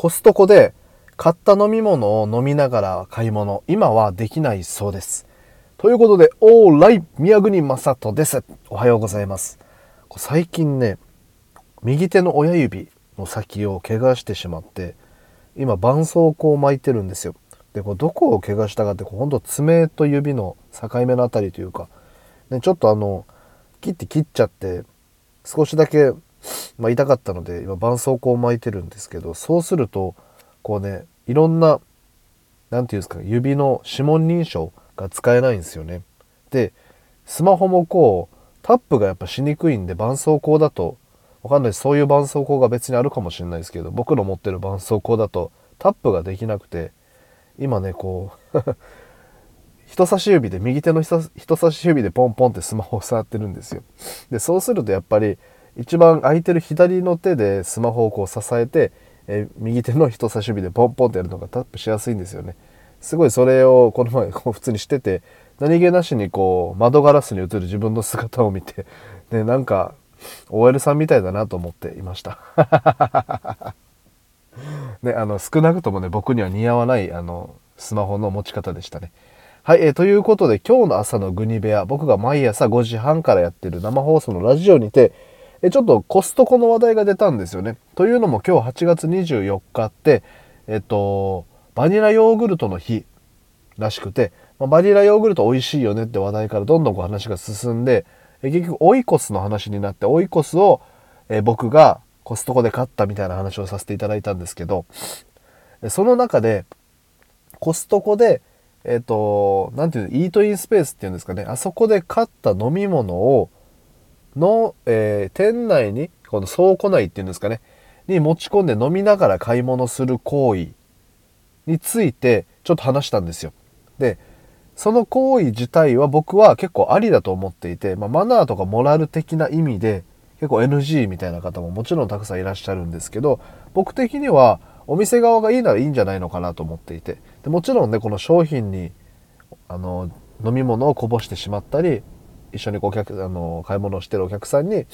コストコで買った飲み物を飲みながら買い物、今はできないそうです。ということで、オーライ宮国正人です。おはようございます。最近ね、右手の親指の先を怪我してしまって、今、絆創膏を巻いてるんですよ。で、これどこを怪我したかって、ほんと爪と指の境目のあたりというか、ね、ちょっとあの、切って切っちゃって、少しだけ、まあ、痛かったので、今、絆創膏を巻いてるんですけど、そうすると、こうね、いろんな、何て言うんですか、指の指紋認証が使えないんですよね。で、スマホもこう、タップがやっぱしにくいんで、絆創膏だと、わかんないそういう絆創膏が別にあるかもしれないですけど、僕の持ってる絆創膏だと、タップができなくて、今ね、こう 人差し指で、右手の人差し指でポンポンってスマホを触ってるんですよ。で、そうするとやっぱり、一番空いてる左の手でスマホをこう支えて、え右手の人差し指でポンポンってやるのがタップしやすいんですよね。すごいそれをこの前こう普通にしてて、何気なしにこう窓ガラスに映る自分の姿を見て、ね、なんか OL さんみたいだなと思っていました。ね、あの少なくともね僕には似合わないあのスマホの持ち方でしたね。はい、えー、ということで今日の朝のグニ部屋僕が毎朝5時半からやってる生放送のラジオにてえちょっとコストコの話題が出たんですよね。というのも今日8月24日って、えっと、バニラヨーグルトの日らしくて、ま、バニラヨーグルト美味しいよねって話題からどんどんこう話が進んで、え結局オイコスの話になって、オイコスを、え僕がコストコで買ったみたいな話をさせていただいたんですけど、その中で、コストコで、えっ、と、なんていうの、イートインスペースっていうんですかね、あそこで買った飲み物を、の、えー、店内に、この倉庫内っていうんですかね、に持ち込んで飲みながら買い物する行為についてちょっと話したんですよ。で、その行為自体は僕は結構ありだと思っていて、まあ、マナーとかモラル的な意味で結構 NG みたいな方ももちろんたくさんいらっしゃるんですけど、僕的にはお店側がいいならいいんじゃないのかなと思っていて、でもちろんね、この商品にあの飲み物をこぼしてしまったり、一緒にお客あの買い物をしてるお客さんに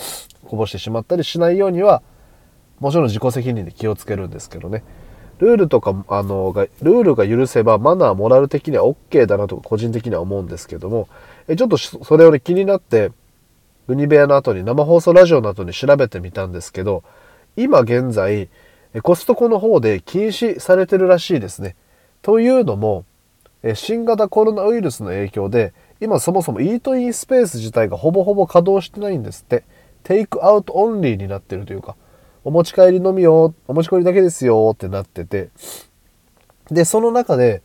こぼしてしまったりしないようにはもちろん自己責任で気をつけるんですけどねルールとかあのがルールが許せばマナーモラル的には OK だなと個人的には思うんですけどもえちょっとそれより気になってグニ部屋の後に生放送ラジオの後に調べてみたんですけど今現在コストコの方で禁止されてるらしいですね。というのも新型コロナウイルスの影響で今そもそもイートインスペース自体がほぼほぼ稼働してないんですって。テイクアウトオンリーになってるというか、お持ち帰りのみよ、お持ち帰りだけですよってなってて、で、その中で、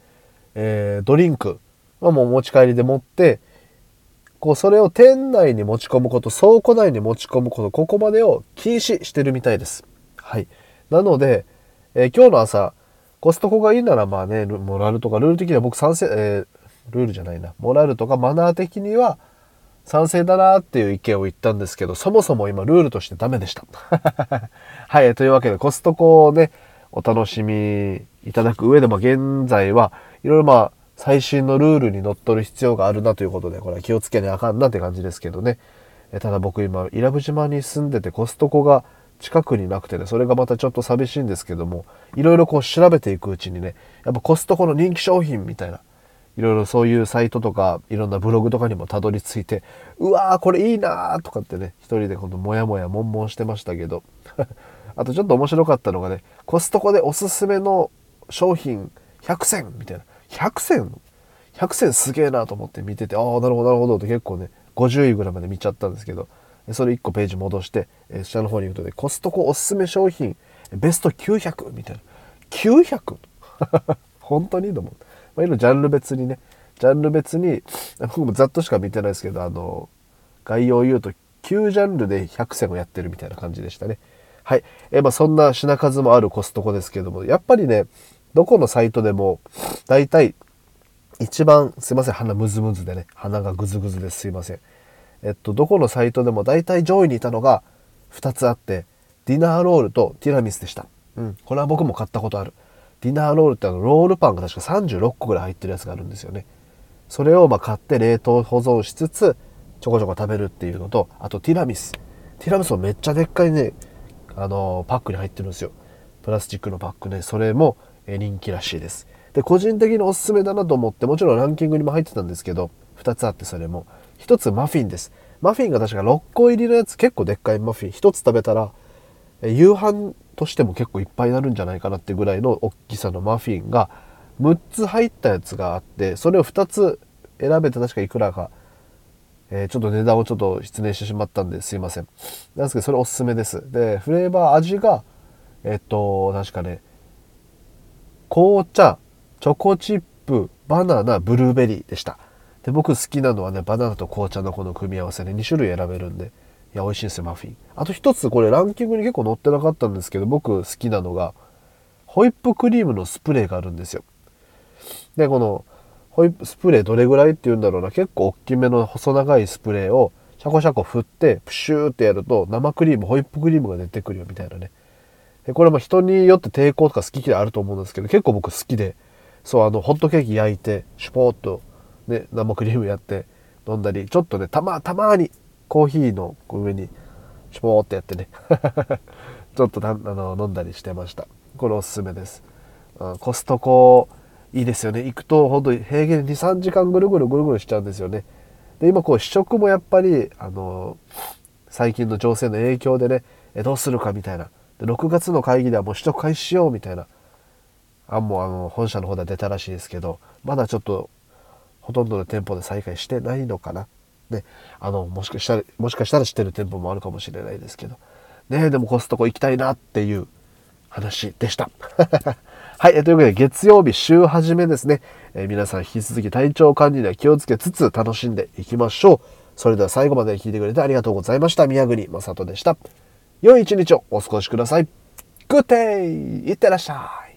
えー、ドリンクはもうお持ち帰りで持って、こう、それを店内に持ち込むこと、倉庫内に持ち込むこと、ここまでを禁止してるみたいです。はい。なので、えー、今日の朝、コストコがいいならまあね、モラルとかルール的には僕賛成、えールールじゃないな、モラルとかマナー的には賛成だなっていう意見を言ったんですけど、そもそも今ルールとしてダメでした。はい、というわけでコストコをね、お楽しみいただく上でも現在はいろいろまあ最新のルールにのっとる必要があるなということで、これは気をつけなあかんなって感じですけどね。ただ僕今、伊良部島に住んでてコストコが近くになくてね、それがまたちょっと寂しいんですけども、いろいろこう調べていくうちにね、やっぱコストコの人気商品みたいな、いろいろそういうサイトとか、いろんなブログとかにもたどり着いて、うわーこれいいなーとかってね、一人でこのモヤモヤ悶々してましたけど、あとちょっと面白かったのがね、コストコでおすすめの商品100選みたいな。100選 ?100 選すげえなと思って見てて、ああ、なるほどなるほどって結構ね、50位ぐらいまで見ちゃったんですけど、それ1個ページ戻して、え下の方に行くとね、コストコおすすめ商品、ベスト900みたいな。900? 本当に？と思う。まあ、いろいろジャンル別にね、ジャンル別に、僕もざっとしか見てないですけど、あの、概要を言うと、9ジャンルで100選をやってるみたいな感じでしたね。はい。えまあ、そんな品数もあるコストコですけども、やっぱりね、どこのサイトでも、大体、一番、すいません、鼻ムズムズでね、鼻がグズグズですいません。えっと、どこのサイトでも大体上位にいたのが2つあって、ディナーロールとティラミスでした。うん。これは僕も買ったことある。ディナーロールってあのロールパンが確か36個ぐらい入ってるやつがあるんですよね。それをま買って冷凍保存しつつちょこちょこ食べるっていうのとあとティラミス。ティラミスもめっちゃでっかいねあのパックに入ってるんですよ。プラスチックのバッグでそれも人気らしいです。で個人的におすすめだなと思ってもちろんランキングにも入ってたんですけど2つあってそれも。1つマフィンです。マフィンが確か6個入りのやつ結構でっかいマフィン。1つ食べたら夕飯としても結構いっぱいになるんじゃないかなってぐらいの大きさのマフィンが6つ入ったやつがあってそれを2つ選べて確かいくらか、えー、ちょっと値段をちょっと失念してしまったんですいません。なんですけどそれおすすめです。でフレーバー味がえっと確かね紅茶チョコチップバナナブルーベリーでした。で僕好きなのはねバナナと紅茶のこの組み合わせで、ね、2種類選べるんでいや美味しいですよマフィン。あと一つこれランキングに結構載ってなかったんですけど僕好きなのがホイップクリームのスプレーがあるんですよ。でこのホイップスプレーどれぐらいって言うんだろうな。結構大きめの細長いスプレーをシャコシャコ振ってプシューってやると生クリームホイップクリームが出てくるよみたいなね。でこれも人によって抵抗とか好き嫌いあると思うんですけど結構僕好きでそうあのホットケーキ焼いてシュポーっとね、生クリームやって飲んだり、ちょっとね、たま、たまにコーヒーの上に、シュポーってやってね ちょっとあの飲んだりしてました。これおすすめです。うん、コストコ、いいですよね。行くと、本当に平均2、3時間ぐるぐるぐるぐるしちゃうんですよね。で、今こう試食もやっぱり、あの、最近の情勢の影響でね、えどうするかみたいな。で、6月の会議ではもう試食開始しようみたいな案もあの本社の方では出たらしいですけど、まだちょっとほとんどの店舗で再開してないのかな。ね、あの、もしかしたら、もしかしたら知ってる店舗もあるかもしれないですけど。ねでもコストコ行きたいなっていう話でした。はい、というわけで月曜日週始めですね、えー、皆さん引き続き体調管理には気をつけつつ楽しんでいきましょう。それでは最後まで聞いてくれてありがとうございました。宮国正人でした。良い一日をお過ごしください。グッデイいってらっしゃい